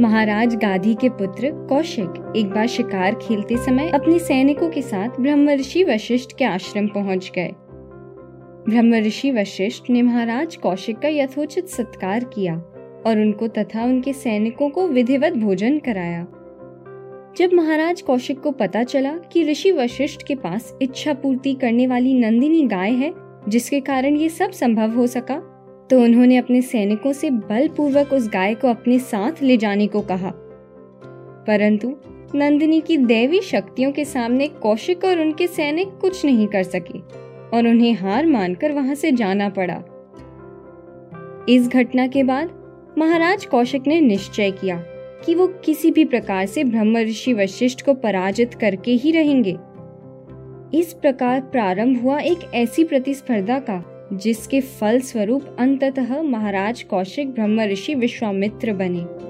महाराज गाधी के पुत्र कौशिक एक बार शिकार खेलते समय अपने सैनिकों के साथ ब्रह्म ऋषि वशिष्ठ के आश्रम पहुँच गए। ब्रह्म वशिष्ठ ने महाराज कौशिक का यथोचित सत्कार किया और उनको तथा उनके सैनिकों को विधिवत भोजन कराया। जब महाराज कौशिक को पता चला कि ऋषि वशिष्ठ के पास इच्छा पूर्ति करने वाली नंदिनी गाय है, जिसके कारण ये सब संभव हो सका तो उन्होंने अपने सैनिकों से बलपूर्वक उस गाय को अपने साथ ले जाने को कहा। परंतु नंदिनी की दैवी शक्तियों के सामने कौशिक और उनके सैनिक कुछ नहीं कर सके और उन्हें हार मानकर वहाँ से जाना पड़ा। इस घटना के बाद महाराज कौशिक ने निश्चय किया कि वो किसी भी प्रकार से ब्रह्म ऋषि वशिष्ठ को पराजित करके ही रहेंगे। इस प्रकार प्रारंभ हुआ एक ऐसी प्रतिस्पर्धा का जिसके फलस्वरूप अंततः महाराज कौशिक ब्रह्म ऋषि विश्वामित्र बने।